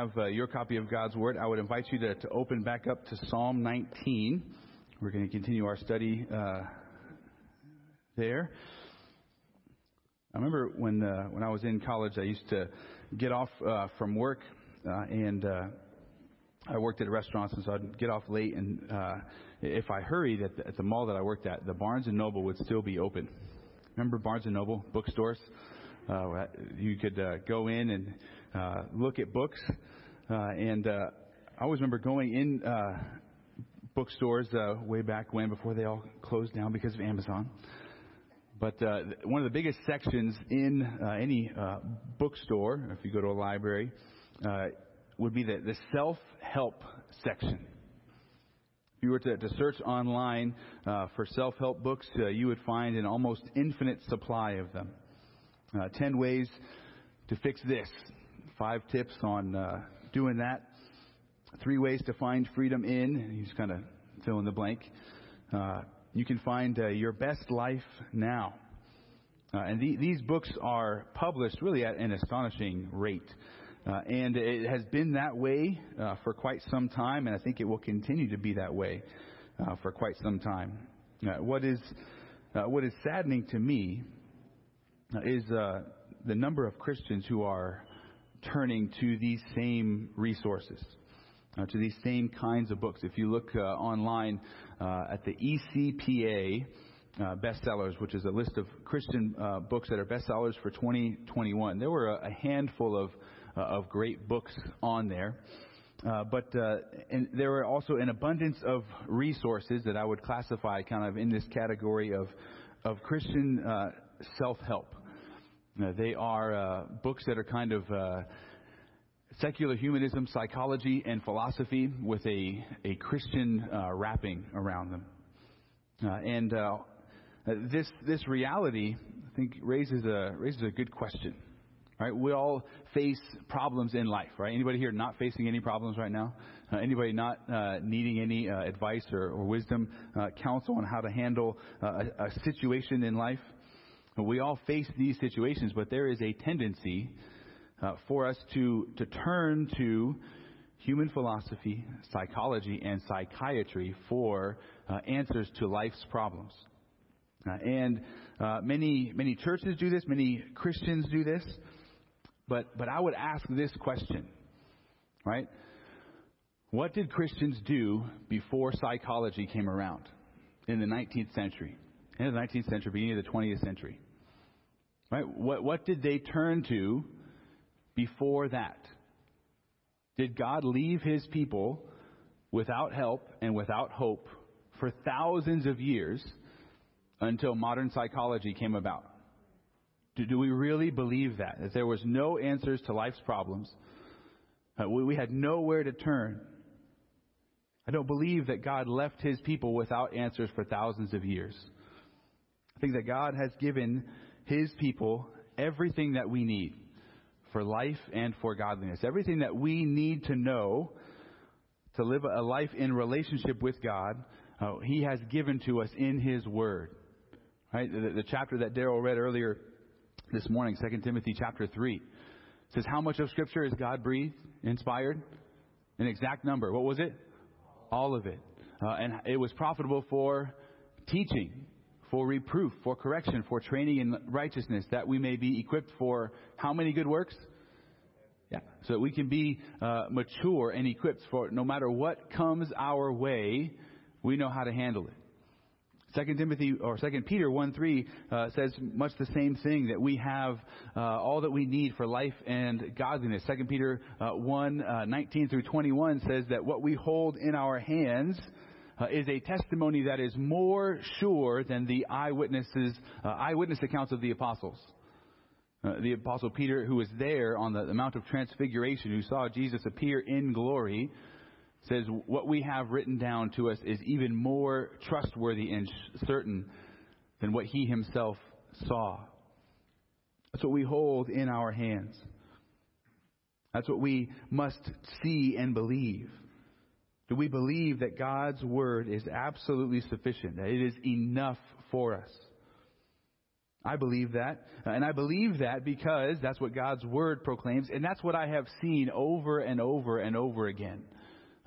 have uh, your copy of God's Word, I would invite you to, to open back up to Psalm 19. We're going to continue our study uh, there. I remember when uh, when I was in college, I used to get off uh, from work, uh, and uh, I worked at a restaurant, so I'd get off late. And uh, if I hurried at the, at the mall that I worked at, the Barnes and Noble would still be open. Remember Barnes and Noble bookstores? Uh, you could uh, go in and uh, look at books, uh, and uh, I always remember going in uh, bookstores uh, way back when, before they all closed down because of Amazon. But uh, one of the biggest sections in uh, any uh, bookstore, if you go to a library, uh, would be the, the self-help section. If you were to, to search online uh, for self-help books, uh, you would find an almost infinite supply of them. Uh, Ten ways to fix this. Five tips on uh, doing that. Three ways to find freedom in. He's kind of fill in the blank. Uh, you can find uh, your best life now. Uh, and the, these books are published really at an astonishing rate. Uh, and it has been that way uh, for quite some time, and I think it will continue to be that way for quite some time. What is what is saddening to me is the number of Christians who are turning to these same resources, to these same kinds of books. If you look online at the ECPA uh, bestsellers, which is a list of Christian uh, books that are bestsellers for 2021. There were a, a handful of uh, of great books on there. Uh, but uh, and there are also an abundance of resources that I would classify kind of in this category of of Christian uh, self-help. They are uh, books that are kind of uh, secular humanism, psychology, and philosophy with a a Christian uh, wrapping around them. Uh, and uh, this this reality, I think, raises a raises a good question. Right? We all face problems in life, right? Anybody here not facing any problems right now? Uh, anybody not uh, needing any uh, advice or, or wisdom, counsel on how to handle a, a situation in life? We all face these situations, but there is a tendency uh, for us to to turn to human philosophy, psychology, and psychiatry for uh, answers to life's problems. Uh, and uh, many many churches do this, many Christians do this. But, but I would ask this question, right? What did Christians do before psychology came around in the 19th century? In the 19th century, beginning of the 20th century. Right? What, what did they turn to before that? Did God leave his people without help and without hope for thousands of years until modern psychology came about? Do, do we really believe that? That there was no answers to life's problems? Uh, we, we had nowhere to turn. I don't believe that God left his people without answers for thousands of years. I think that God has given his people everything that we need for life and for godliness. Everything that we need to know to live a life in relationship with God, uh, he has given to us in his word. Right? The, the chapter that Daryl read earlier this morning, 2 Timothy chapter 3. says, How much of Scripture is God breathed, inspired? An exact number. What was it? All of it. Uh, and it was profitable for teaching, for reproof, for correction, for training in righteousness, that we may be equipped for how many good works? Yeah. So that we can be uh, mature and equipped for no matter what comes our way, we know how to handle it. Second Timothy or Second Peter one three uh, says much the same thing that we have uh, all that we need for life and godliness. Second Peter uh, one uh, nineteen through twenty one says that what we hold in our hands uh, is a testimony that is more sure than the eyewitnesses uh, eyewitness accounts of the apostles. the apostle Peter, who was there on the, the Mount of Transfiguration, who saw Jesus appear in glory, says what we have written down to us is even more trustworthy and certain than what he himself saw. That's what we hold in our hands. That's what we must see and believe. Do we believe that God's word is absolutely sufficient, that it is enough for us? I believe that. Uh, and I believe that because that's what God's Word proclaims, and that's what I have seen over and over and over again.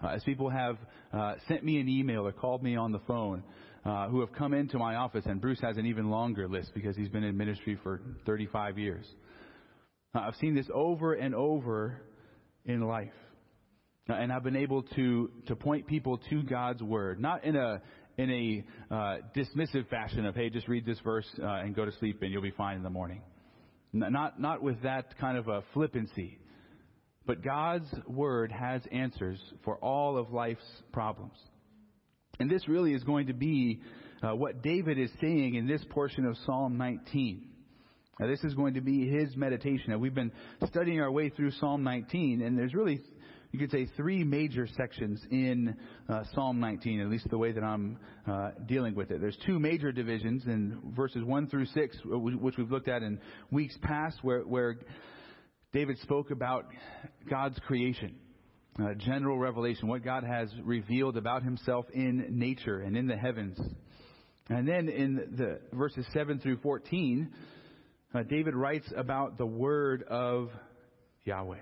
Uh, as people have uh, sent me an email or called me on the phone, uh, who have come into my office, and Bruce has an even longer list because he's been in ministry for 35 years. Uh, I've seen this over and over in life. Uh, and I've been able to, to point people to God's Word, not in a, in a uh, dismissive fashion of, hey, just read this verse uh, and go to sleep and you'll be fine in the morning. Not, not with that kind of a flippancy. But God's Word has answers for all of life's problems. And this really is going to be uh, what David is saying in this portion of Psalm 19. Now, this is going to be his meditation. Now, we've been studying our way through Psalm 19, and there's really you could say three major sections in uh, Psalm 19, at least the way that I'm uh, dealing with it. There's two major divisions in verses 1 through 6, which we've looked at in weeks past, where, where David spoke about God's creation. Uh, general revelation, what God has revealed about himself in nature and in the heavens. And then in the verses 7 through 14, uh, David writes about the word of Yahweh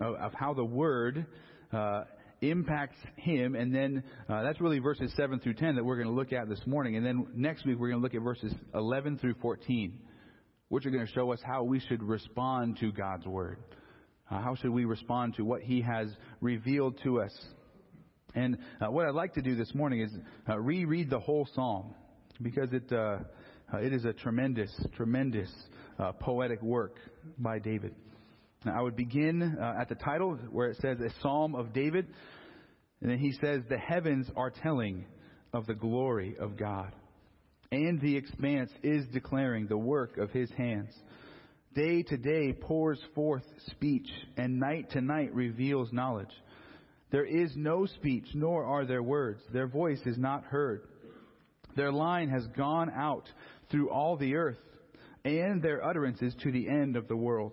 of, of how the Word uh, impacts him. And then uh, that's really verses 7 through 10 that we're going to look at this morning. And then next week we're going to look at verses 11 through 14, which are going to show us how we should respond to God's Word. Uh, how should we respond to what He has revealed to us? And uh, what I'd like to do this morning is uh, reread the whole psalm because it uh, uh, it is a tremendous, tremendous poetic work by David. I would begin uh, at the title where it says a psalm of David. And then he says, The heavens are telling of the glory of God, and the expanse is declaring the work of his hands. Day to day pours forth speech, and night to night reveals knowledge. There is no speech, nor are there words. Their voice is not heard. Their line has gone out through all the earth, and their utterances to the end of the world.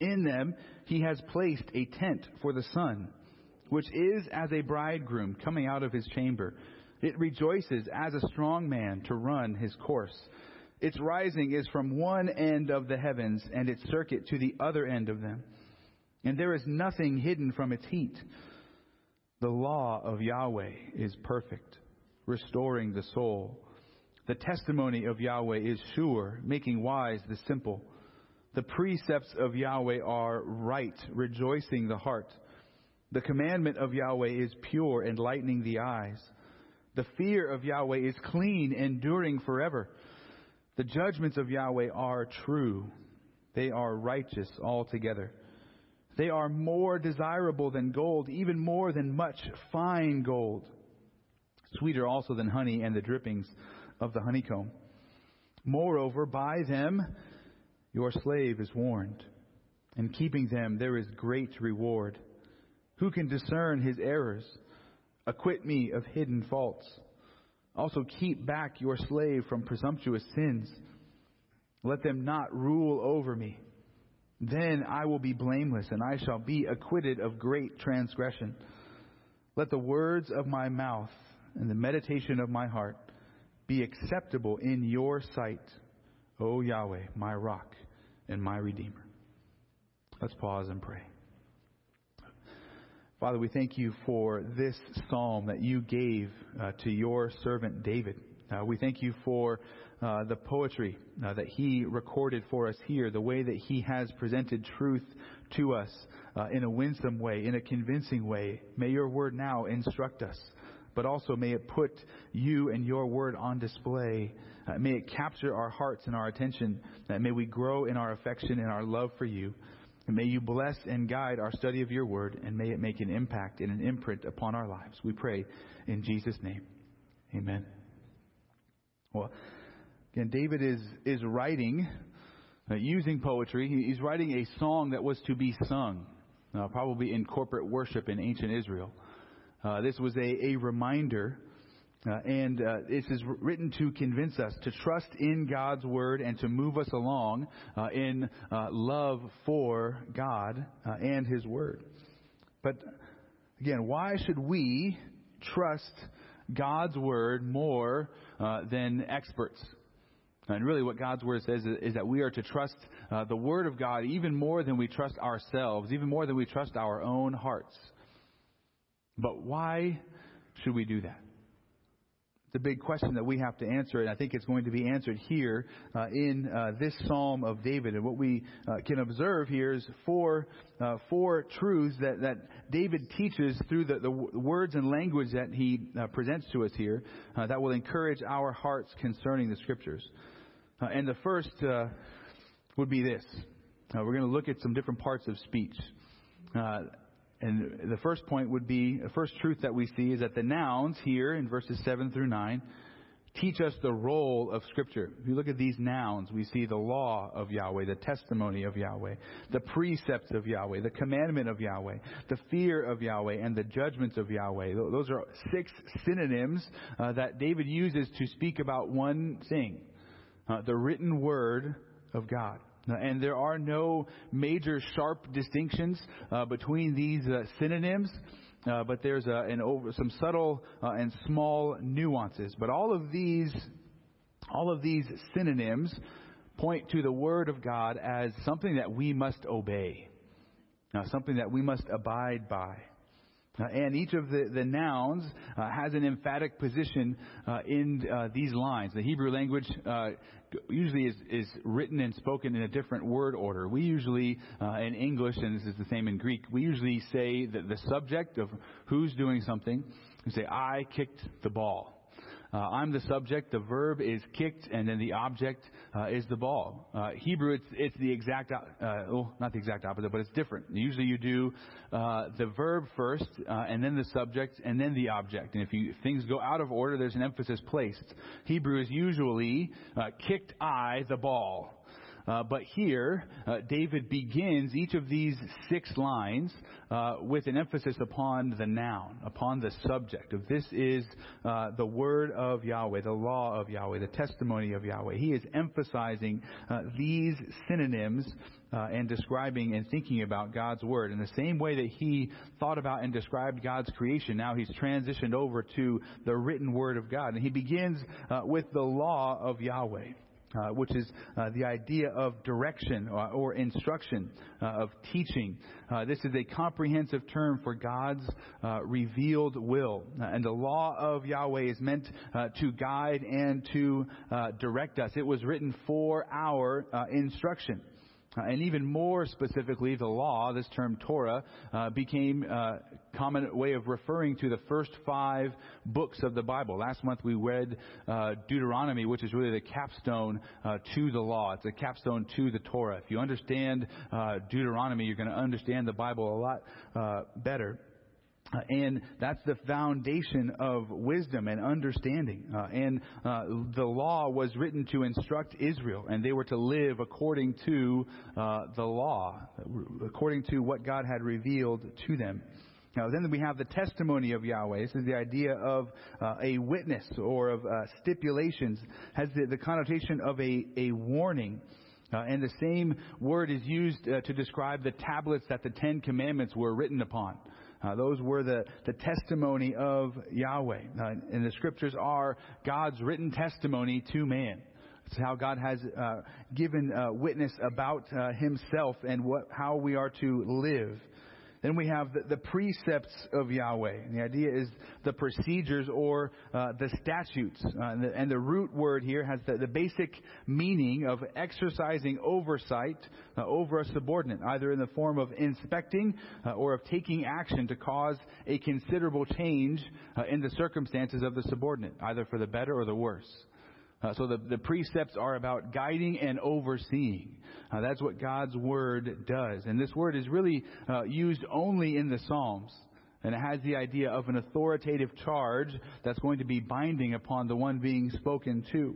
In them he has placed a tent for the sun, which is as a bridegroom coming out of his chamber. It rejoices as a strong man to run his course. Its rising is from one end of the heavens, and its circuit to the other end of them. And there is nothing hidden from its heat. The law of Yahweh is perfect, restoring the soul. The testimony of Yahweh is sure, making wise the simple. The precepts of Yahweh are right, rejoicing the heart. The commandment of Yahweh is pure, enlightening the eyes. The fear of Yahweh is clean, enduring forever. The judgments of Yahweh are true. They are righteous altogether. They are more desirable than gold, even more than much fine gold. Sweeter also than honey and the drippings of the honeycomb. Moreover, by them your slave is warned. In keeping them, there is great reward. Who can discern his errors? Acquit me of hidden faults. Also, keep back your slave from presumptuous sins. Let them not rule over me. Then I will be blameless, and I shall be acquitted of great transgression. Let the words of my mouth and the meditation of my heart be acceptable in your sight, O Yahweh, my rock and my Redeemer. Let's pause and pray. Father, we thank you for this psalm that you gave uh, to your servant David. Uh, we thank you for uh, the poetry uh, that he recorded for us here, the way that he has presented truth to us uh, in a winsome way, in a convincing way. May your word now instruct us but also may it put you and your word on display. Uh, may it capture our hearts and our attention. Uh, may we grow in our affection and our love for you. And may you bless and guide our study of your word, and may it make an impact and an imprint upon our lives. We pray in Jesus' name. Amen. Well, again, David is, is writing, uh, using poetry. He's writing a song that was to be sung, uh, probably in corporate worship in ancient Israel. Uh, this was a, a reminder, uh, and uh, this is written to convince us to trust in God's word and to move us along uh, in uh, love for God and His word. But again, why should we trust God's word more than experts? And really, what God's Word says is, is that we are to trust uh, the Word of God even more than we trust ourselves, even more than we trust our own hearts. But why should we do that? It's a big question that we have to answer, and I think it's going to be answered here uh, in uh, this Psalm of David. And what we uh, can observe here is four, uh, four truths that, that David teaches through the, the words and language that he uh, presents to us here uh, that will encourage our hearts concerning the Scriptures. and the first would be this. we're going to look at some different parts of speech. And the first point would be, the first truth that we see is that the nouns here in verses 7 through 9 teach us the role of Scripture. If you look at these nouns, we see the law of Yahweh, the testimony of Yahweh, the precepts of Yahweh, the commandment of Yahweh, the fear of Yahweh, and the judgments of Yahweh. Those are six synonyms uh, that David uses to speak about one thing uh, the written word of God. And there are no major sharp distinctions uh, between these uh, synonyms, uh, but there's an over, some subtle uh, and small nuances. But all of these, all of these synonyms point to the Word of God as something that we must obey, Now, something that we must abide by. Uh, and each of the, the nouns uh, has an emphatic position uh, in uh, these lines. The Hebrew language uh, usually is, is written and spoken in a different word order. We usually, uh, in English, and this is the same in Greek, we usually say that the subject of who's doing something, we say, I kicked the ball. Uh, I'm the subject, the verb is kicked, and then the object uh, is the ball. Uh, Hebrew, it's, it's the exact, uh, well, not the exact opposite, but it's different. Usually you do uh, the verb first, uh, and then the subject, and then the object. And if, you, if things go out of order, there's an emphasis placed. Hebrew is usually kicked I the ball. Uh, but here, uh, David begins each of these six lines uh, with an emphasis upon the noun, upon the subject of this is uh, the word of Yahweh, the law of Yahweh, the testimony of Yahweh. He is emphasizing uh, these synonyms uh, and describing and thinking about God's Word. In the same way that he thought about and described God's creation, now he's transitioned over to the written Word of God. And he begins with the law of Yahweh uh, which is uh, the idea of direction or, or instruction, uh, of teaching. Uh, this is a comprehensive term for God's uh, revealed will. Uh, and the law of Yahweh is meant to guide and to uh direct us. It was written for our instruction. Uh, and even more specifically, the law, this term Torah, uh, became a uh, common way of referring to the first five books of the Bible. Last month we read uh, Deuteronomy, which is really the capstone uh, to the law. It's a capstone to the Torah. If you understand uh, Deuteronomy, you're going to understand the Bible a lot better. Uh, and that's the foundation of wisdom and understanding. Uh, and uh, the law was written to instruct Israel, and they were to live according to uh, the law, according to what God had revealed to them. Now, then we have the testimony of Yahweh. This is the idea of uh, a witness or of uh, stipulations, has the, the, connotation of a, a warning. and the same word is used to describe the tablets that the Ten Commandments were written upon. Uh, those were the, the testimony of Yahweh. Uh, and the scriptures are God's written testimony to man. It's how God has uh, given uh, witness about uh, himself and what, how we are to live. Then we have the, the precepts of Yahweh. And the idea is the procedures or uh, the statutes. Uh, and, the, and, the, root word here has the, the basic meaning of exercising oversight uh, over a subordinate, either in the form of inspecting uh, or of taking action to cause a considerable change uh, in the circumstances of the subordinate, either for the better or the worse. Uh, so the, the precepts are about guiding and overseeing. Uh, that's what God's word does. And this word is really uh, used only in the Psalms. And it has the idea of an authoritative charge that's going to be binding upon the one being spoken to.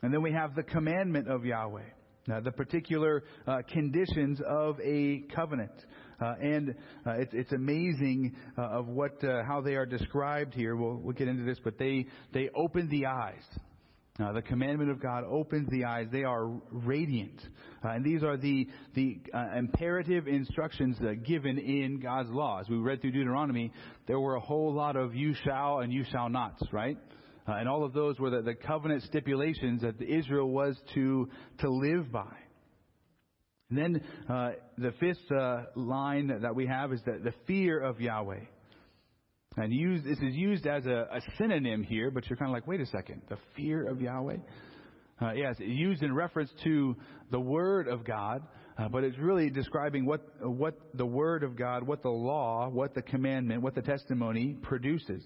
And then we have the commandment of Yahweh, uh, the particular uh, conditions of a covenant. Uh, and uh, it's, it's amazing uh, of what uh, how they are described here. We'll, we'll get into this, but they they open the eyes. Uh, the commandment of God opens the eyes. They are radiant. Uh, and these are the, the uh, imperative instructions uh, given in God's law. As we read through Deuteronomy, there were a whole lot of you shall and you shall nots, right? Uh, and all of those were the, the covenant stipulations that Israel was to, to live by. And then uh, the fifth line that we have is that the fear of Yahweh. And use, this is used as a, a synonym here, but you're kind of like, wait a second, the fear of Yahweh? Uh, yes, used in reference to the Word of God, uh, but it's really describing what, what the Word of God, what the law, what the commandment, what the testimony produces.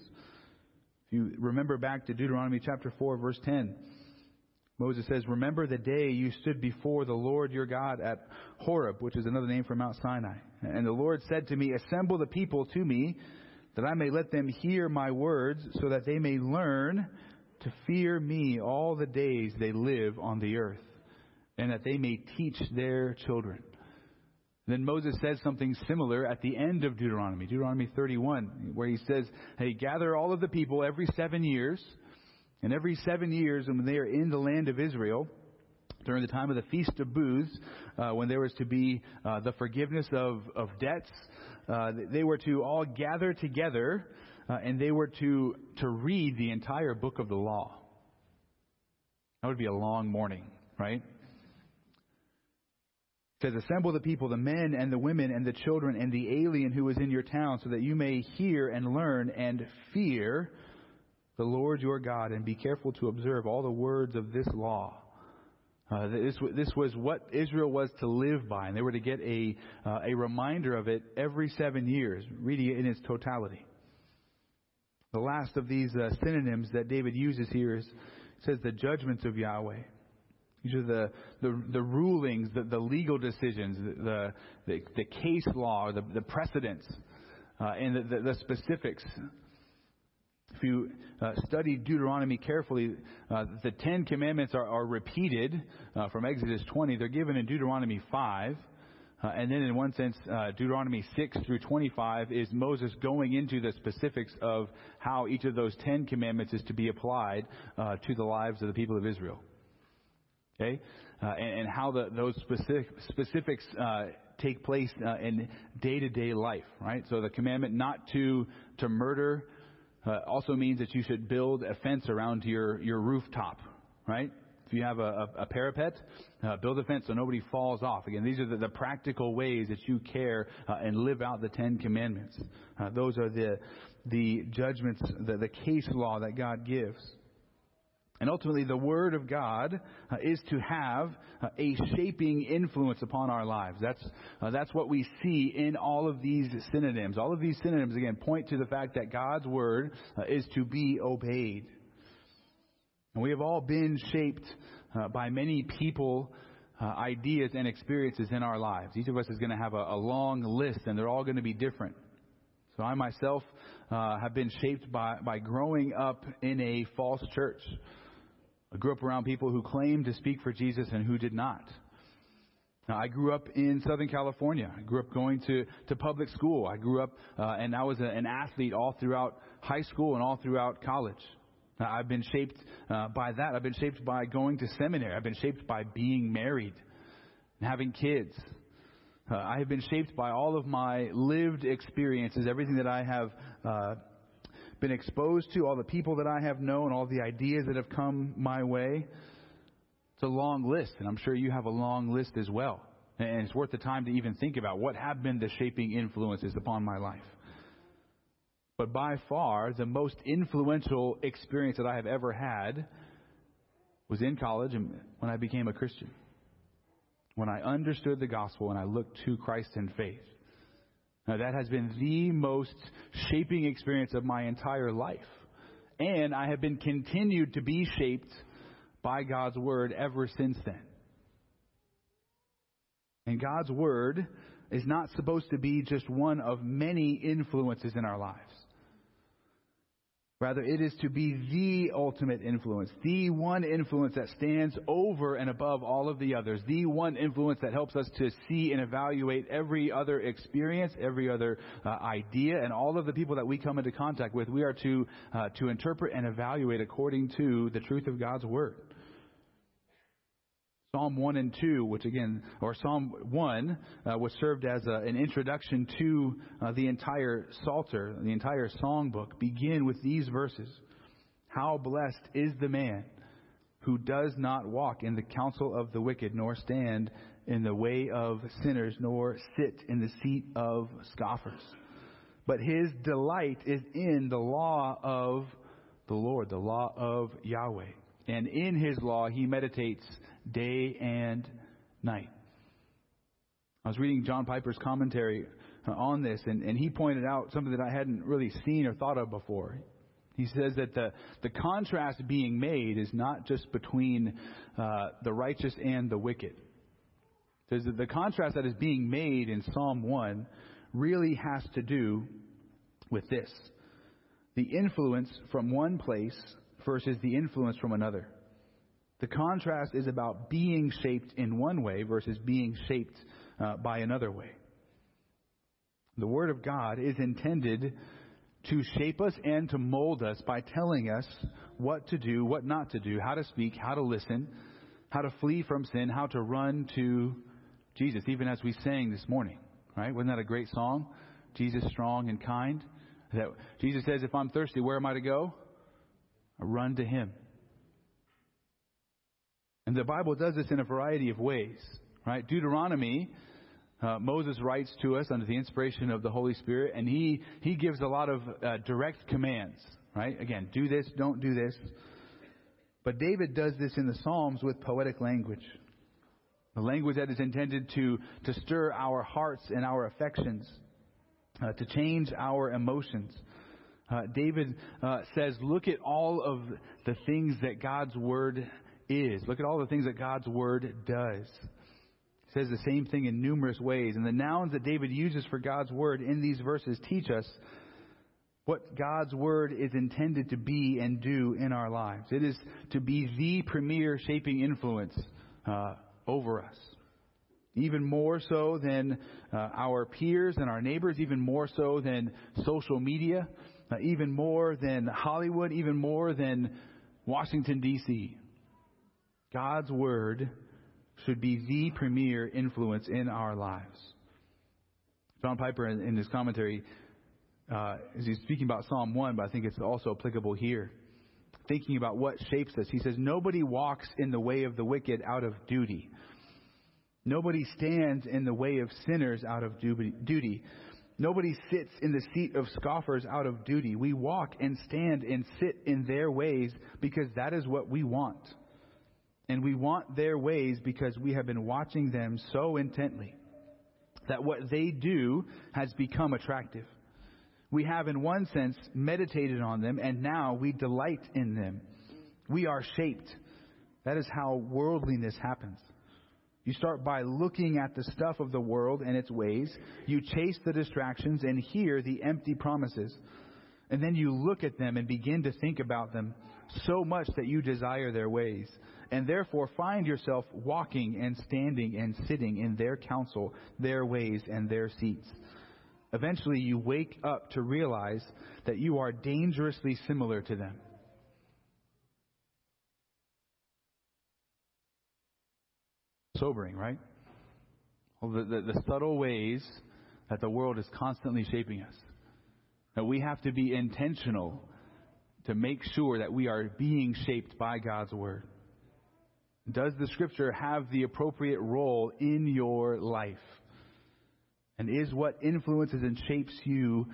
If you remember back to Deuteronomy chapter 4, verse 10, Moses says, Remember the day you stood before the Lord your God at Horeb, which is another name for Mount Sinai. And the Lord said to me, Assemble the people to me, that I may let them hear my words, so that they may learn to fear me all the days they live on the earth, and that they may teach their children. Then Moses says something similar at the end of Deuteronomy, Deuteronomy 31, where he says, Hey, gather all of the people every seven years, and every seven years, and when they are in the land of Israel, during the time of the Feast of Booths, uh, when there was to be uh, the forgiveness of, of debts, uh, they were to all gather together uh, and they were to, to read the entire book of the law. That would be a long morning, right? It says, Assemble the people, the men and the women and the children and the alien who is in your town, so that you may hear and learn and fear the Lord your God, and be careful to observe all the words of this law. Uh, this, this was what Israel was to live by, and they were to get a, uh, a reminder of it every seven years, reading it in its totality. The last of these uh, synonyms that David uses here is says the judgments of Yahweh. These are the, the, the rulings, the, the legal decisions, the, the, the case law, the, the precedents, uh, and the, the, the, specifics. If you uh, study Deuteronomy carefully, uh, the Ten Commandments are, are repeated uh, from Exodus 20. They're given in Deuteronomy 5. Uh, and then, in one sense, uh, Deuteronomy 6 through 25 is Moses going into the specifics of how each of those Ten Commandments is to be applied uh, to the lives of the people of Israel. Okay? And, and, how the, those specific, specifics take place in day to day life, right? So the commandment not to, to murder also means that you should build a fence around your, your rooftop, right? If you have a, a, a parapet, uh, build a fence so nobody falls off. Again, these are the, the practical ways that you care uh, and live out the Ten Commandments. Uh, those are the the judgments, the, the case law that God gives. And ultimately, the Word of God uh, is to have uh, a shaping influence upon our lives. That's, uh, that's what we see in all of these synonyms. All of these synonyms, again, point to the fact that God's Word uh, is to be obeyed. And we have all been shaped uh, by many people, uh, ideas, and experiences in our lives. Each of us is going to have a, a, long list, and they're all going to be different. So I myself have been shaped by, by growing up in a false church. I grew up around people who claimed to speak for Jesus and who did not. Now, I grew up in Southern California. I grew up going to, to public school. I grew up, uh, and I was a, an athlete all throughout high school and all throughout college. I've been shaped uh, by that. I've been shaped by going to seminary. I've been shaped by being married and having kids. Uh, I have been shaped by all of my lived experiences, everything that I have uh, been exposed to, all the people that I have known, all the ideas that have come my way. It's a long list, and I'm sure you have a long list as well. And it's worth the time to even think about what have been the shaping influences upon my life. But by far, the most influential experience that I have ever had was in college and when I became a Christian. When I understood the gospel and I looked to Christ in faith. Now, that has been the most shaping experience of my entire life. And I have been continued to be shaped by God's Word ever since then. And God's Word is not supposed to be just one of many influences in our lives. Rather, it is to be the ultimate influence, the one influence that stands over and above all of the others, the one influence that helps us to see and evaluate every other experience, every other uh, idea, and all of the people that we come into contact with. We are to uh, to interpret and evaluate according to the truth of God's word. Psalm 1 and 2, which again, or Psalm 1, uh, was served as a, an introduction to uh, the entire Psalter, the entire songbook, begin with these verses. How blessed is the man who does not walk in the counsel of the wicked, nor stand in the way of sinners, nor sit in the seat of scoffers. But his delight is in the law of the Lord, the law of Yahweh. And in his law he meditates day and night. I was reading John Piper's commentary on this, and, and he pointed out something that I hadn't really seen or thought of before. He says that the, the contrast being made is not just between uh, the righteous and the wicked. Says that the contrast that is being made in Psalm 1 really has to do with this the influence from one place versus the influence from another. The contrast is about being shaped in one way versus being shaped uh, by another way. The Word of God is intended to shape us and to mold us by telling us what to do, what not to do, how to speak, how to listen, how to flee from sin, how to run to Jesus, even as we sang this morning. Right? Wasn't that a great song? Jesus strong and kind. That Jesus says, if I'm thirsty, where am I to go? Run to him. And the Bible does this in a variety of ways. Right? Deuteronomy uh, Moses writes to us under the inspiration of the Holy Spirit, and he, he gives a lot of uh, direct commands, right? Again, do this, don't do this. But David does this in the Psalms with poetic language. The language that is intended to, to stir our hearts and our affections, uh, to change our emotions. Uh, David uh, says, Look at all of the things that God's Word is. Look at all the things that God's Word does He says the same thing in numerous ways. And the nouns that David uses for God's word in these verses teach us what God's word is intended to be and do in our lives. It is to be the premier shaping influence uh, over us. Even more so than uh, our peers and our neighbors, even more so than social media, uh, even more than Hollywood, even more than Washington, D.C. God's word should be the premier influence in our lives. John Piper, in, his commentary, uh, as he's speaking about Psalm 1, but I think it's also applicable here, thinking about what shapes us, he says, Nobody walks in the way of the wicked out of duty. Nobody stands in the way of sinners out of duty. Nobody sits in the seat of scoffers out of duty. We walk and stand and sit in their ways because that is what we want. And we want their ways because we have been watching them so intently that what they do has become attractive. We have, in one sense, meditated on them, and now we delight in them. We are shaped. That is how worldliness happens. You start by looking at the stuff of the world and its ways. You chase the distractions and hear the empty promises. And then you look at them and begin to think about them so much that you desire their ways and therefore find yourself walking and standing and sitting in their counsel, their ways, and their seats. Eventually, you wake up to realize that you are dangerously similar to them. Sobering, right? Well, the, the, the subtle ways that the world is constantly shaping us. That we have to be intentional to make sure that we are being shaped by God's Word. Does the scripture have the appropriate role in your life? And is what influences and shapes you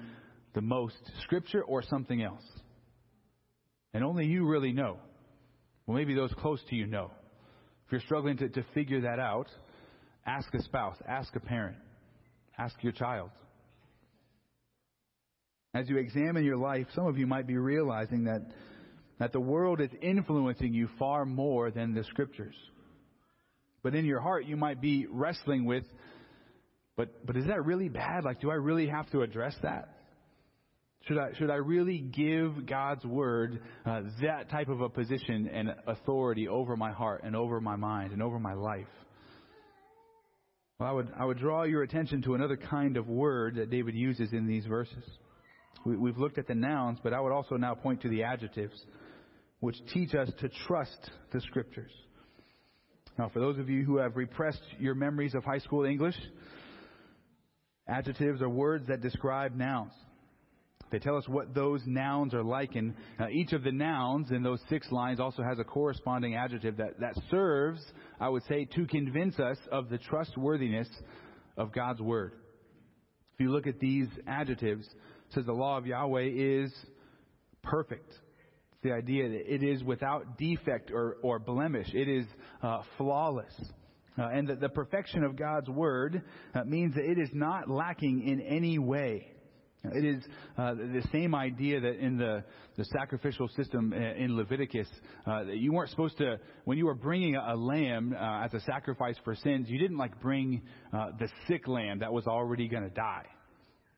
the most scripture or something else? And only you really know. Well, maybe those close to you know. If you're struggling to, to figure that out, ask a spouse, ask a parent, ask your child. As you examine your life, some of you might be realizing that that the world is influencing you far more than the scriptures. But in your heart, you might be wrestling with, but, but is that really bad? Like, do I really have to address that? Should I, should I really give God's word uh, that type of a position and authority over my heart and over my mind and over my life? Well, I would, I would draw your attention to another kind of word that David uses in these verses. We, we've looked at the nouns, but I would also now point to the adjectives which teach us to trust the scriptures. Now, for those of you who have repressed your memories of high school English, adjectives are words that describe nouns. They tell us what those nouns are like, and uh, each of the nouns in those six lines also has a corresponding adjective that, that serves, I would say, to convince us of the trustworthiness of God's Word. If you look at these adjectives, says the law of Yahweh is perfect. It's the idea that it is without defect or, or blemish. It is uh, flawless. Uh, and that the perfection of God's Word uh, means that it is not lacking in any way. It is uh, the same idea that in the, the sacrificial system in Leviticus, uh, you weren't supposed to, when you were bringing a, lamb uh, as a sacrifice for sins, you didn't like bring uh, the sick lamb that was already going to die.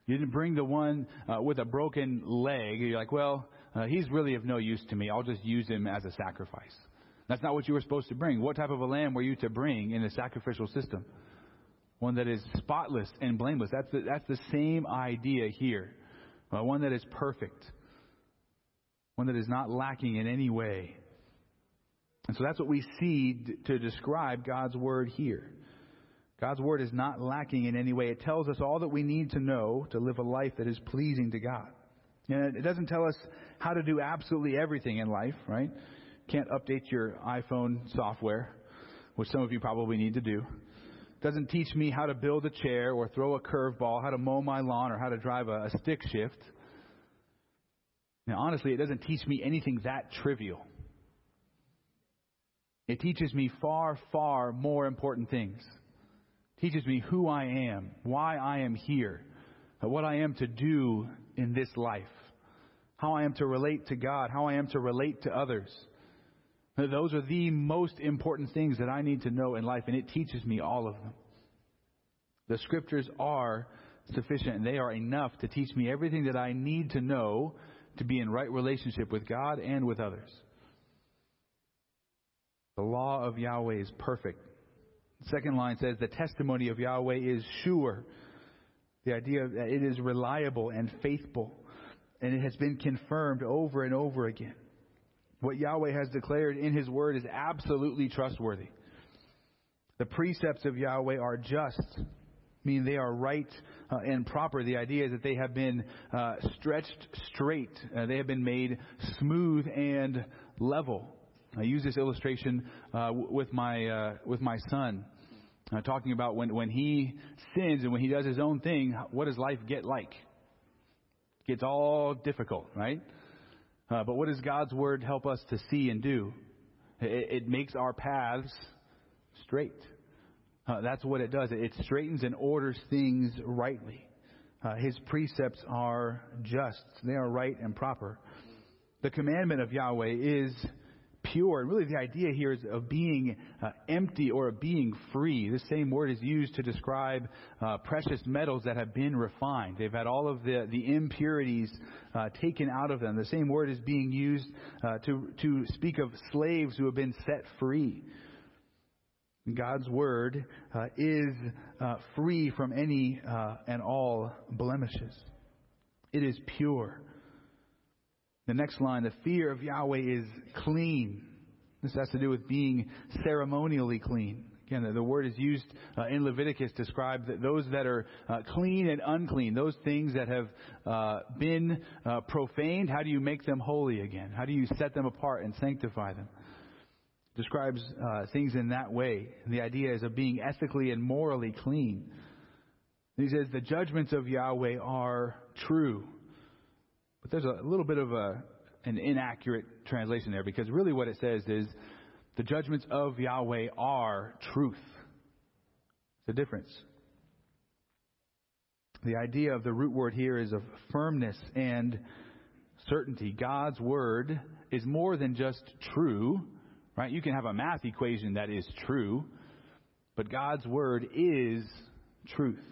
You didn't bring the one uh, with a broken leg. You're like, well, uh, he's really of no use to me. I'll just use him as a sacrifice. That's not what you were supposed to bring. What type of a lamb were you to bring in the sacrificial system? One that is spotless and blameless. That's the, that's the same idea here. Uh, one that is perfect, one that is not lacking in any way. And so that's what we see d- to describe God's Word here. God's Word is not lacking in any way. It tells us all that we need to know to live a life that is pleasing to God. And it doesn't tell us how to do absolutely everything in life, right? Can't update your iPhone software, which some of you probably need to do doesn't teach me how to build a chair or throw a curveball, how to mow my lawn, or how to drive a, a stick shift. Now, honestly, it doesn't teach me anything that trivial. It teaches me far, far more important things. It teaches me who I am, why I am here, what I am to do in this life, how I am to relate to God, how I am to relate to others. Those are the most important things that I need to know in life, and it teaches me all of them. The scriptures are sufficient, and they are enough to teach me everything that I need to know to be in right relationship with God and with others. The law of Yahweh is perfect. The second line says the testimony of Yahweh is sure. The idea that it is reliable and faithful, and it has been confirmed over and over again. What Yahweh has declared in His Word is absolutely trustworthy. The precepts of Yahweh are just, meaning they are right uh, and proper. The idea is that they have been uh, stretched straight, uh, they have been made smooth and level. I use this illustration uh, with my uh, with my son, uh, talking about when when he sins and when he does his own thing. What does life get like? It gets all difficult, right? Uh, but what does God's Word help us to see and do? It, it makes our paths straight. Uh, that's what it does. It straightens and orders things rightly. Uh, his precepts are just, they are right and proper. The commandment of Yahweh is pure. And really, the idea here is of being uh, empty or of being free. The same word is used to describe uh, precious metals that have been refined. They've had all of the, the impurities uh, taken out of them. The same word is being used uh, to, to speak of slaves who have been set free. God's word uh, is uh, free from any and all blemishes. It is pure. The next line, the fear of Yahweh is clean. This has to do with being ceremonially clean. Again, the, word is used uh, in Leviticus to describe that those that are uh, clean and unclean, those things that have uh, been uh, profaned, how do you make them holy again? How do you set them apart and sanctify them? Describes uh, things in that way. And the idea is of being ethically and morally clean. He says, the judgments of Yahweh are true. But there's a little bit of a, an inaccurate translation there because really what it says is the judgments of Yahweh are truth. It's a difference. The idea of the root word here is of firmness and certainty. God's word is more than just true, right? You can have a math equation that is true, but God's word is truth.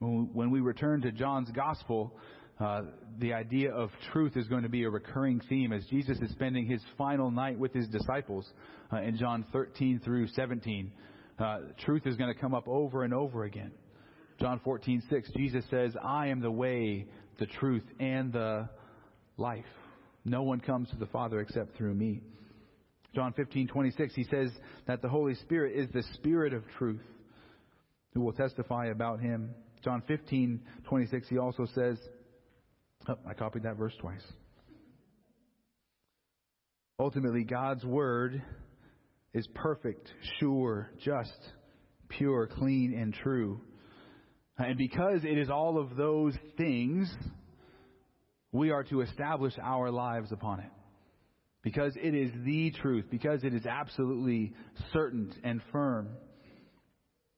When we return to John's gospel, uh, the idea of truth is going to be a recurring theme as Jesus is spending his final night with his disciples uh, in John 13 through 17. Uh, truth is going to come up over and over again. John 14, 6, Jesus says, I am the way, the truth, and the life. No one comes to the Father except through me. John 15, 26, he says that the Holy Spirit is the Spirit of truth who will testify about him. John 15, 26, he also says, Oh, I copied that verse twice. Ultimately, God's Word is perfect, sure, just, pure, clean, and true. And because it is all of those things, we are to establish our lives upon it. Because it is the truth, because it is absolutely certain and firm,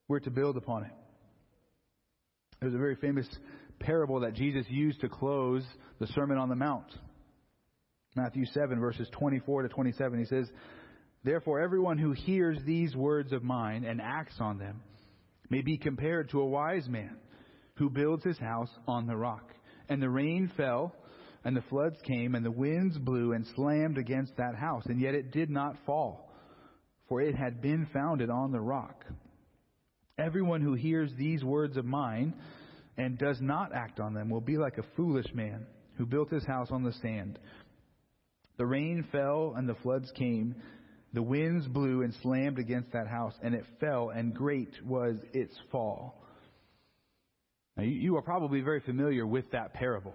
we're to build upon it. There's a very famous parable that Jesus used to close the Sermon on the Mount. Matthew 7, verses 24 to 27, he says, Therefore, everyone who hears these words of mine and acts on them may be compared to a wise man who builds his house on the rock. And the rain fell, and the floods came, and the winds blew and slammed against that house, and yet it did not fall, for it had been founded on the rock. Everyone who hears these words of mine and does not act on them will be like a foolish man who built his house on the sand. The rain fell and the floods came. The winds blew and slammed against that house, and it fell, and great was its fall. Now, you are probably very familiar with that parable.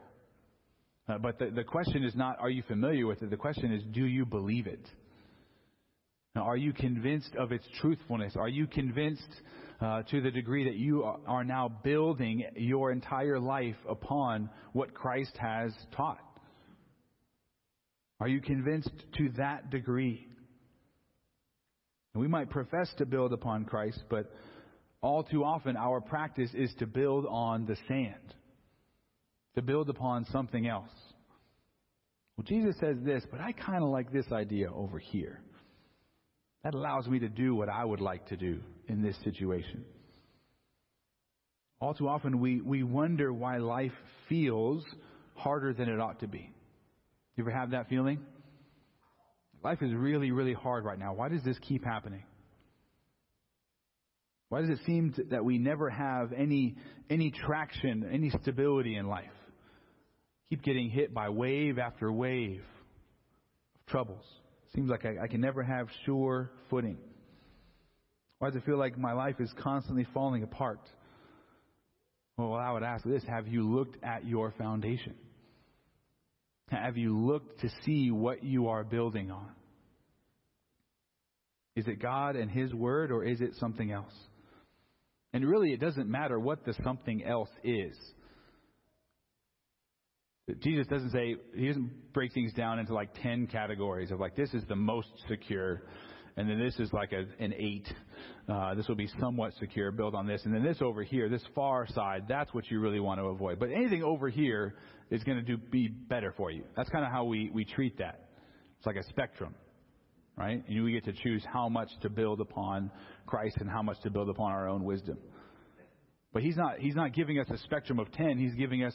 Uh, but the, the question is not, are you familiar with it? The question is, do you believe it? Now, are you convinced of its truthfulness? Are you convinced uh, to the degree that you are now building your entire life upon what Christ has taught? Are you convinced to that degree? we might profess to build upon Christ, but all too often our practice is to build on the sand, to build upon something else. Well, Jesus says this, but I kind of like this idea over here. That allows me to do what I would like to do in this situation. All too often, we, we wonder why life feels harder than it ought to be. Do you ever have that feeling? Life is really, really hard right now. Why does this keep happening? Why does it seem to, that we never have any, any traction, any stability in life? Keep getting hit by wave after wave of troubles. Seems like I, I can never have sure footing. Why does it feel like my life is constantly falling apart? Well, I would ask this Have you looked at your foundation? Have you looked to see what you are building on? Is it God and His Word, or is it something else? And really, it doesn't matter what the something else is. Jesus doesn't say, He doesn't break things down into like 10 categories of like, this is the most secure, and then this is like a, an 8. Uh, this will be somewhat secure, build on this. And then this over here, this far side, that's what you really want to avoid. But anything over here is going to do, be better for you. That's kind of how we, we treat that. It's like a spectrum, right? And we get to choose how much to build upon Christ and how much to build upon our own wisdom. But he's not, he's not giving us a spectrum of 10. He's giving us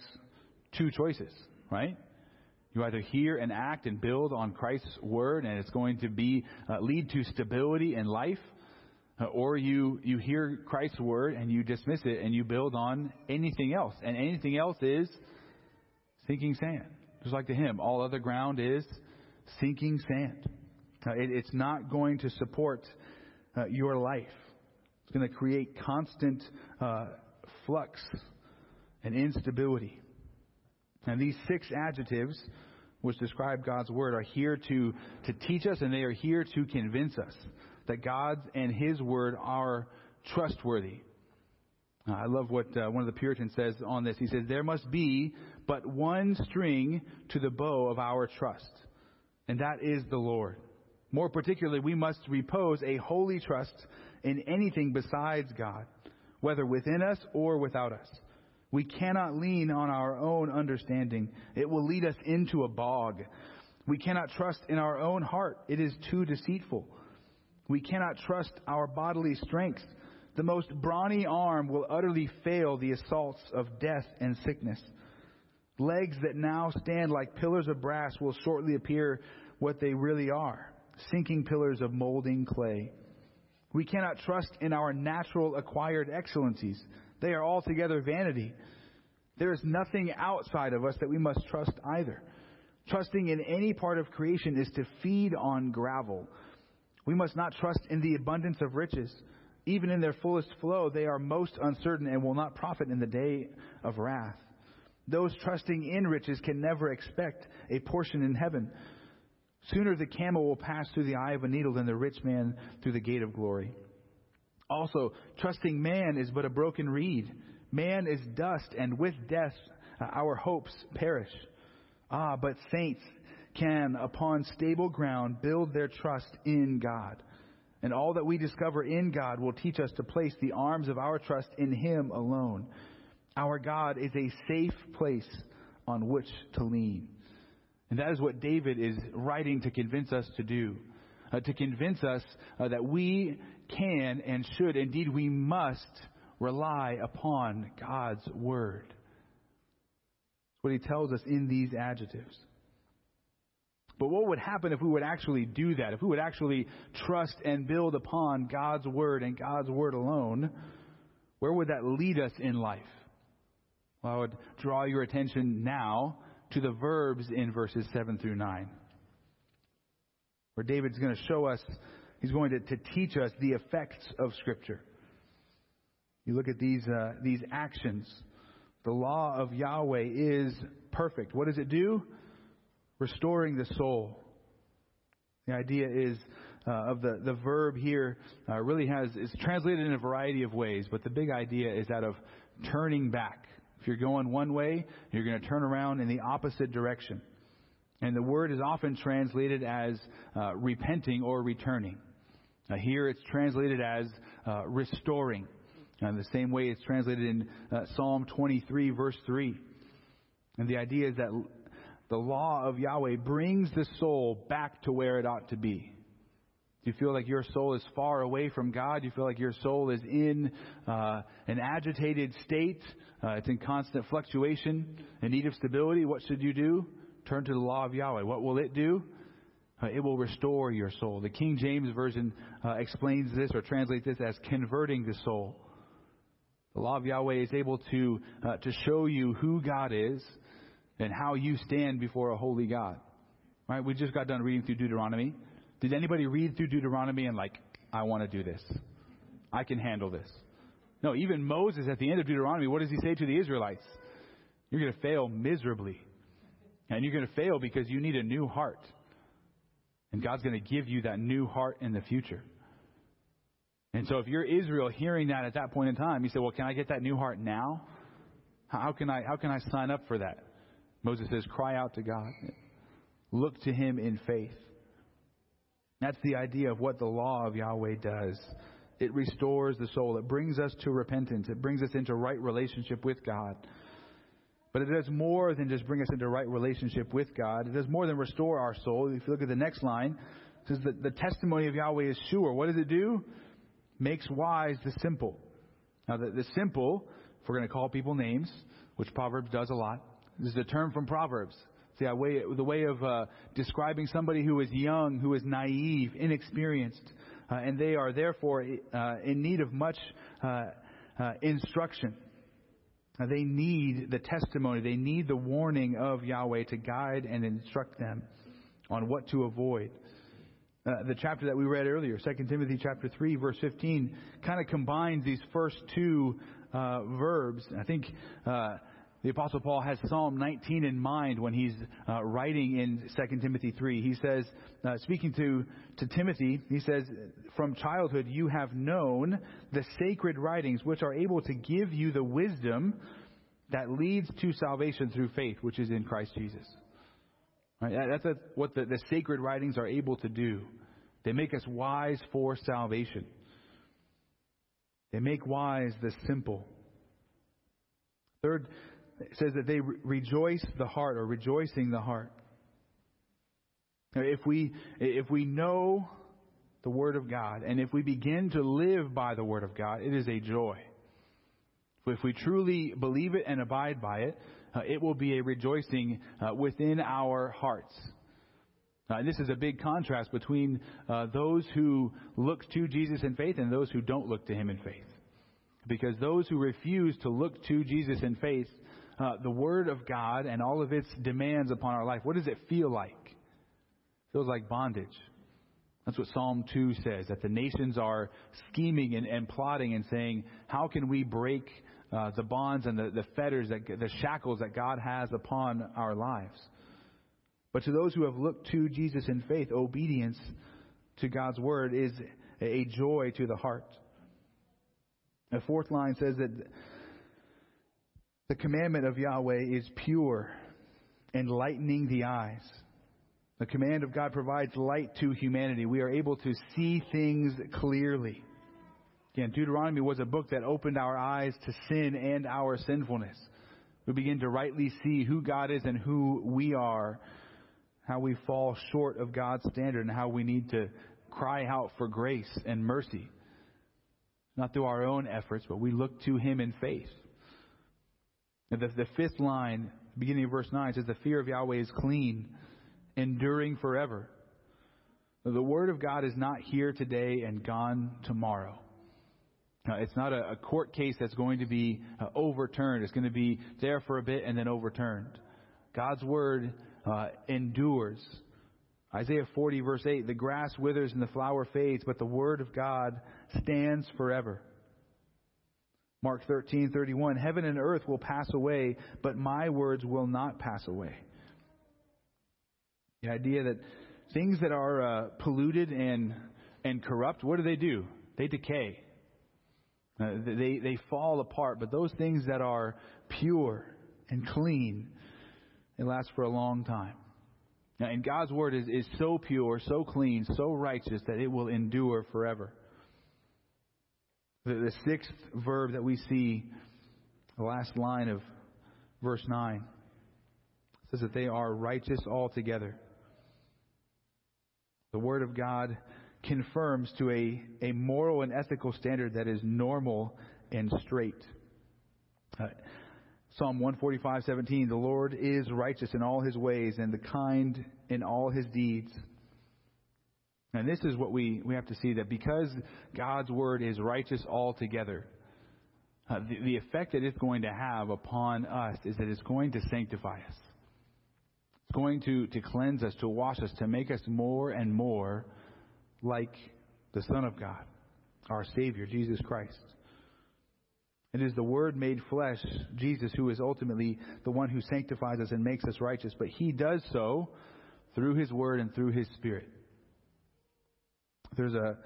two choices, right? You either hear and act and build on Christ's word, and it's going to be uh, lead to stability in life, uh, or you you hear Christ's word and you dismiss it and you build on anything else, and anything else is sinking sand. Just like the hymn, all other ground is sinking sand. Uh, it, it's not going to support uh, your life. It's going to create constant uh, flux and instability. And these six adjectives, which describe God's Word, are here to, to teach us and they are here to convince us that God and His Word are trustworthy. Uh, I love what uh, one of the Puritans says on this. He says, There must be but one string to the bow of our trust, and that is the Lord. More particularly, we must repose a holy trust in anything besides God, whether within us or without us. We cannot lean on our own understanding. It will lead us into a bog. We cannot trust in our own heart. It is too deceitful. We cannot trust our bodily strength. The most brawny arm will utterly fail the assaults of death and sickness. Legs that now stand like pillars of brass will shortly appear what they really are sinking pillars of molding clay. We cannot trust in our natural acquired excellencies. They are altogether vanity. There is nothing outside of us that we must trust either. Trusting in any part of creation is to feed on gravel. We must not trust in the abundance of riches. Even in their fullest flow, they are most uncertain and will not profit in the day of wrath. Those trusting in riches can never expect a portion in heaven. Sooner the camel will pass through the eye of a needle than the rich man through the gate of glory. Also, trusting man is but a broken reed. Man is dust, and with death uh, our hopes perish. Ah, but saints can, upon stable ground, build their trust in God. And all that we discover in God will teach us to place the arms of our trust in Him alone. Our God is a safe place on which to lean. And that is what David is writing to convince us to do. Uh, to convince us uh, that we can and should, indeed we must, rely upon God's Word. That's what he tells us in these adjectives. But what would happen if we would actually do that? If we would actually trust and build upon God's Word and God's Word alone, where would that lead us in life? Well, I would draw your attention now to the verbs in verses 7 through 9, where David's going to show us, he's going to, to teach us the effects of Scripture. You look at these, uh, these actions. The law of Yahweh is perfect. What does it do? Restoring the soul. The idea is uh, of the, the verb here uh, really has is translated in a variety of ways, but the big idea is that of turning back. If you're going one way, you're going to turn around in the opposite direction. And the word is often translated as uh, repenting or returning. Here it's translated as uh, restoring. And the same way it's translated in uh, Psalm 23, verse 3. And the idea is that the law of Yahweh brings the soul back to where it ought to be. Do you feel like your soul is far away from God? Do you feel like your soul is in uh, an agitated state? Uh, it's in constant fluctuation, in need of stability. What should you do? Turn to the law of Yahweh. What will it do? Uh, it will restore your soul. The King James Version uh, explains this or translates this as converting the soul. The law of Yahweh is able to, uh, to show you who God is and how you stand before a holy God. Right? We just got done reading through Deuteronomy. Did anybody read through Deuteronomy and like, I want to do this? I can handle this. No, even Moses at the end of Deuteronomy, what does he say to the Israelites? You're going to fail miserably. And you're going to fail because you need a new heart. And God's going to give you that new heart in the future. And so if you're Israel hearing that at that point in time, you say, well, can I get that new heart now? How can I, how can I sign up for that? Moses says, cry out to God. Look to him in faith. That's the idea of what the law of Yahweh does. It restores the soul. It brings us to repentance. It brings us into right relationship with God. But it does more than just bring us into right relationship with God. It does more than restore our soul. If you look at the next line, it says that the testimony of Yahweh is sure. What does it do? makes wise the simple. Now, the, the simple, if we're going to call people names, which Proverbs does a lot, this is a term from Proverbs. Way, the way of uh, describing somebody who is young, who is naive, inexperienced, uh, and they are therefore uh, in need of much uh, uh, instruction. They need the testimony, they need the warning of Yahweh to guide and instruct them on what to avoid. Uh, the chapter that we read earlier, 2 Timothy chapter 3, verse 15, kind of combines these first two uh, verbs. I think uh, the Apostle Paul has Psalm 19 in mind when he's uh, writing in 2 Timothy 3. He says, uh, speaking to, to Timothy, he says, From childhood you have known the sacred writings which are able to give you the wisdom that leads to salvation through faith, which is in Christ Jesus. Right? That's a, what the, the sacred writings are able to do. They make us wise for salvation. They make wise the simple. Third, it says that they re- rejoice the heart or rejoicing the heart. If we, if we know the Word of God and if we begin to live by the Word of God, it is a joy. If we truly believe it and abide by it, uh, it will be a rejoicing uh, within our hearts. Uh, and this is a big contrast between uh, those who look to Jesus in faith and those who don't look to him in faith. Because those who refuse to look to Jesus in faith, uh, the Word of God and all of its demands upon our life, what does it feel like? It feels like bondage. That's what Psalm 2 says, that the nations are scheming and, and plotting and saying, how can we break uh, the bonds and the, the fetters, that, the shackles that God has upon our lives. But to those who have looked to Jesus in faith, obedience to God's word is a joy to the heart. The fourth line says that the commandment of Yahweh is pure, enlightening the eyes. The command of God provides light to humanity. We are able to see things clearly. Again, Deuteronomy was a book that opened our eyes to sin and our sinfulness. We begin to rightly see who God is and who we are, how we fall short of God's standard, and how we need to cry out for grace and mercy. Not through our own efforts, but we look to Him in faith. The, the fifth line, beginning of verse 9, says, The fear of Yahweh is clean, enduring forever. The Word of God is not here today and gone tomorrow. It's not a, a, court case that's going to be uh, overturned. It's going to be there for a bit and then overturned. God's word uh, endures. Isaiah 40 verse 8, the grass withers and the flower fades, but the word of God stands forever. Mark 13:31, heaven and earth will pass away, but my words will not pass away. The idea that things that are uh, polluted and and corrupt, what do they do? They decay. Uh, they, they fall apart, but those things that are pure and clean, they last for a long time. Now, and God's word is, is so pure, so clean, so righteous that it will endure forever. The, the sixth verb that we see, the last line of verse 9, says that they are righteous altogether. The word of God confirms to a, a moral and ethical standard that is normal and straight. Uh, Psalm 145:17 The Lord is righteous in all his ways and the kind in all his deeds. And this is what we, we have to see that because God's word is righteous altogether, uh, the, the effect that it's going to have upon us is that it's going to sanctify us. It's going to, to cleanse us, to wash us, to make us more and more like the Son of God, our Savior, Jesus Christ. It is the Word made flesh, Jesus, who is ultimately the one who sanctifies us and makes us righteous, but He does so through His Word and through His Spirit. There's a,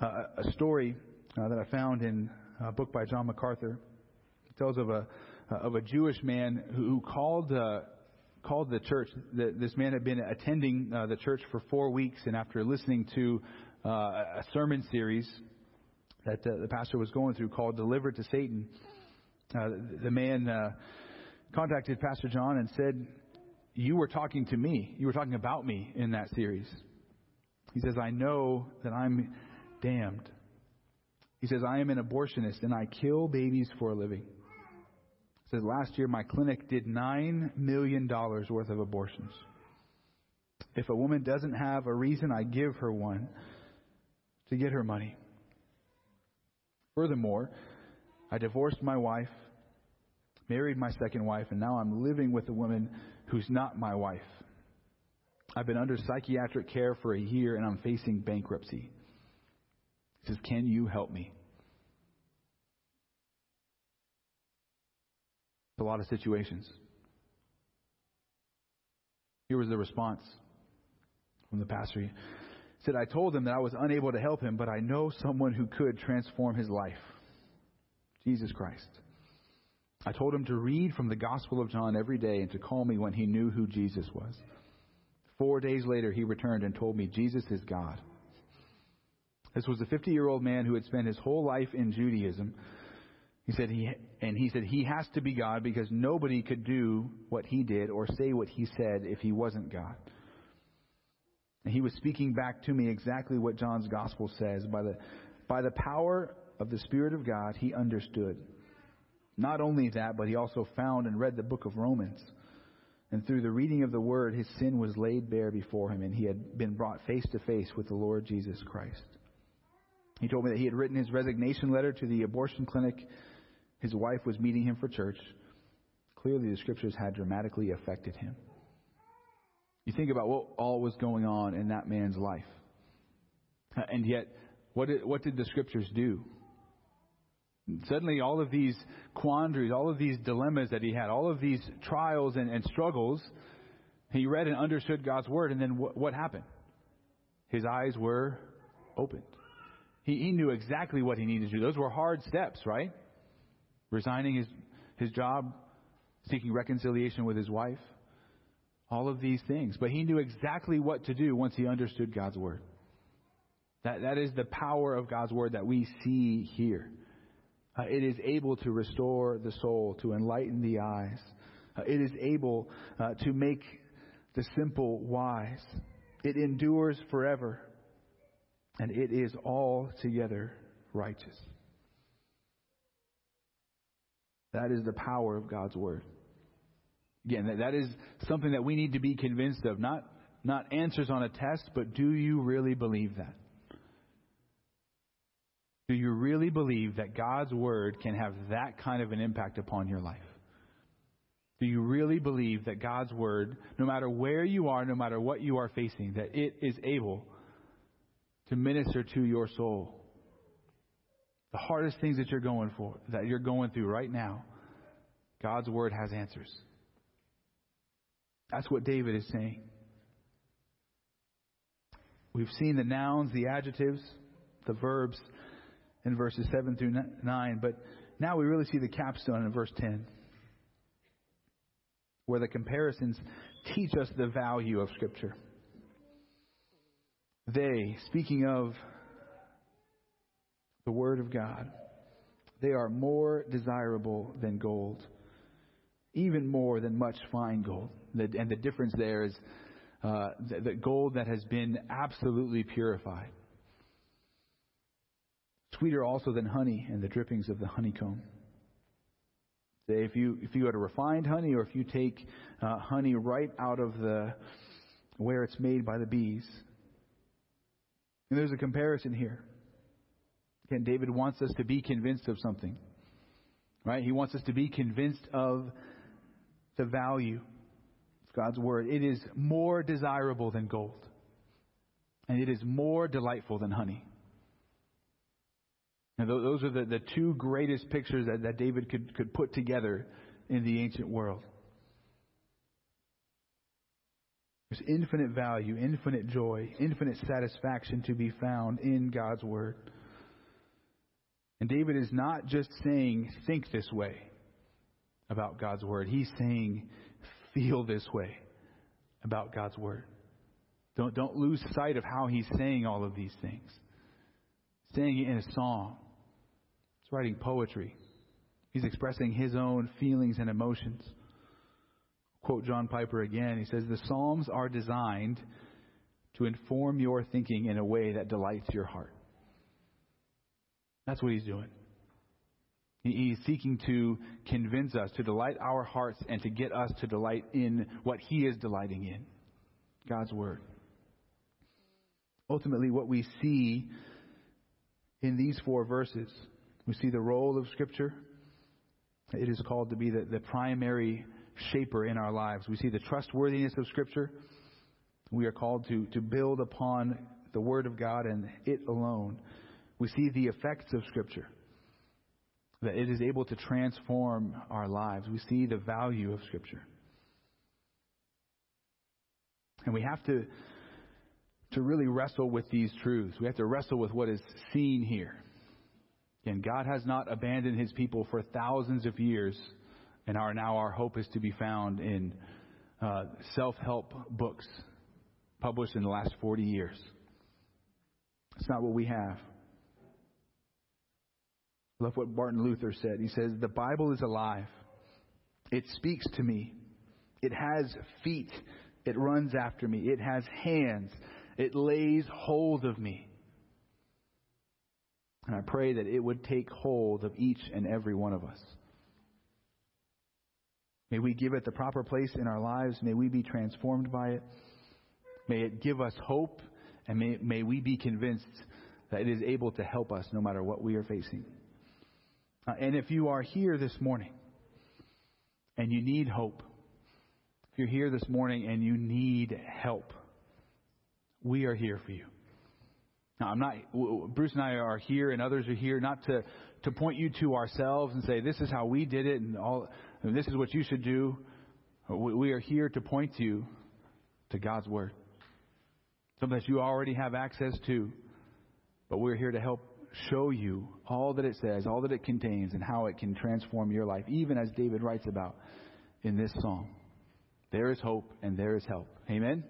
a, a story uh, that I found in a book by John MacArthur. It tells of a, of a Jewish man who called uh, called the church. This man had been attending uh, the church for four weeks, and after listening to uh, a sermon series that uh, the pastor was going through called "Delivered to Satan," uh, the man uh, contacted Pastor John and said, "You were talking to me. You were talking about me in that series." He says, "I know that I'm damned." He says, "I am an abortionist and I kill babies for a living." He says last year my clinic did $9 million worth of abortions. If a woman doesn't have a reason, I give her one to get her money. Furthermore, I divorced my wife, married my second wife, and now I'm living with a woman who's not my wife. I've been under psychiatric care for a year and I'm facing bankruptcy. He says, Can you help me? a lot of situations. Here was the response from the pastor. He said, I told him that I was unable to help him, but I know someone who could transform his life Jesus Christ. I told him to read from the Gospel of John every day and to call me when he knew who Jesus was. Four days later, he returned and told me Jesus is God. This was a 50 year old man who had spent his whole life in Judaism he said he and he said he has to be God because nobody could do what he did or say what he said if he wasn't God. And he was speaking back to me exactly what John's gospel says by the by the power of the spirit of God he understood. Not only that, but he also found and read the book of Romans. And through the reading of the word his sin was laid bare before him and he had been brought face to face with the Lord Jesus Christ. He told me that he had written his resignation letter to the abortion clinic his wife was meeting him for church. Clearly, the scriptures had dramatically affected him. You think about what all was going on in that man's life. And yet, what did, what did the scriptures do? Suddenly, all of these quandaries, all of these dilemmas that he had, all of these trials and, and struggles, he read and understood God's word, and then what, what happened? His eyes were opened. He, he knew exactly what he needed to do. Those were hard steps, right? Resigning his, his job, seeking reconciliation with his wife, all of these things. But he knew exactly what to do once he understood God's word. That, that is the power of God's word that we see here. Uh, it is able to restore the soul, to enlighten the eyes. Uh, it is able uh, to make the simple wise. It endures forever, and it is altogether righteous. That is the power of God's Word. Again, that, that is something that we need to be convinced of. Not, not answers on a test, but do you really believe that? Do you really believe that God's Word can have that kind of an impact upon your life? Do you really believe that God's Word, no matter where you are, no matter what you are facing, that it is able to minister to your soul? The hardest things that you're going for, that you're going through right now, God's Word has answers. That's what David is saying. We've seen the nouns, the adjectives, the verbs in verses 7 through 9. But now we really see the capstone in verse 10, where the comparisons teach us the value of Scripture. They, speaking of the Word of God, they are more desirable than gold, even more than much fine gold. And the difference there is uh, the gold that has been absolutely purified sweeter also than honey and the drippings of the honeycomb. Say if you if you go to refined honey, or if you take uh, honey right out of the where it's made by the bees, and there's a comparison here. Again, David wants us to be convinced of something, right? He wants us to be convinced of the value of God's word. It is more desirable than gold, and it is more delightful than honey. And those are the, the two greatest pictures that, that David could, could put together in the ancient world. There's infinite value, infinite joy, infinite satisfaction to be found in God's Word. And David is not just saying, think this way about God's Word. He's saying, feel this way about God's Word. Don't, don't lose sight of how he's saying all of these things. Saying it in a song, He's writing poetry. He's expressing his own feelings and emotions. Quote John Piper again. He says, The Psalms are designed to inform your thinking in a way that delights your heart. That's what he's doing. He's seeking to convince us, to delight our hearts, and to get us to delight in what he is delighting in God's Word. Ultimately, what we see in these four verses we see the role of Scripture. It is called to be the, the primary shaper in our lives. We see the trustworthiness of Scripture. We are called to, to build upon the Word of God and it alone. We see the effects of Scripture, that it is able to transform our lives. We see the value of Scripture. And we have to, to really wrestle with these truths. We have to wrestle with what is seen here. God has not abandoned his people for thousands of years, and our now our hope is to be found in uh, self-help books published in the last 40 years. It's not what we have. I love what Martin Luther said. He says, The Bible is alive. It speaks to me. It has feet. It runs after me. It has hands. It lays hold of me. And I pray that it would take hold of each and every one of us. May we give it the proper place in our lives. May we be transformed by it. May it give us hope. And may, may we be convinced that it is able to help us no matter what we are facing. Uh, and if you are here this morning and you need hope, if you're here this morning and you need help, we are here for you. Now, I'm not, Bruce and I are here and others are here not to to point you to ourselves and say, this is how we did it and all, and this is what you should do. We are here to point you to God's Word. Something that you already have access to, but we're here to help show you all that it says, all that it contains, and how it can transform your life, even as David writes about in this psalm. There is hope and there is help. Amen?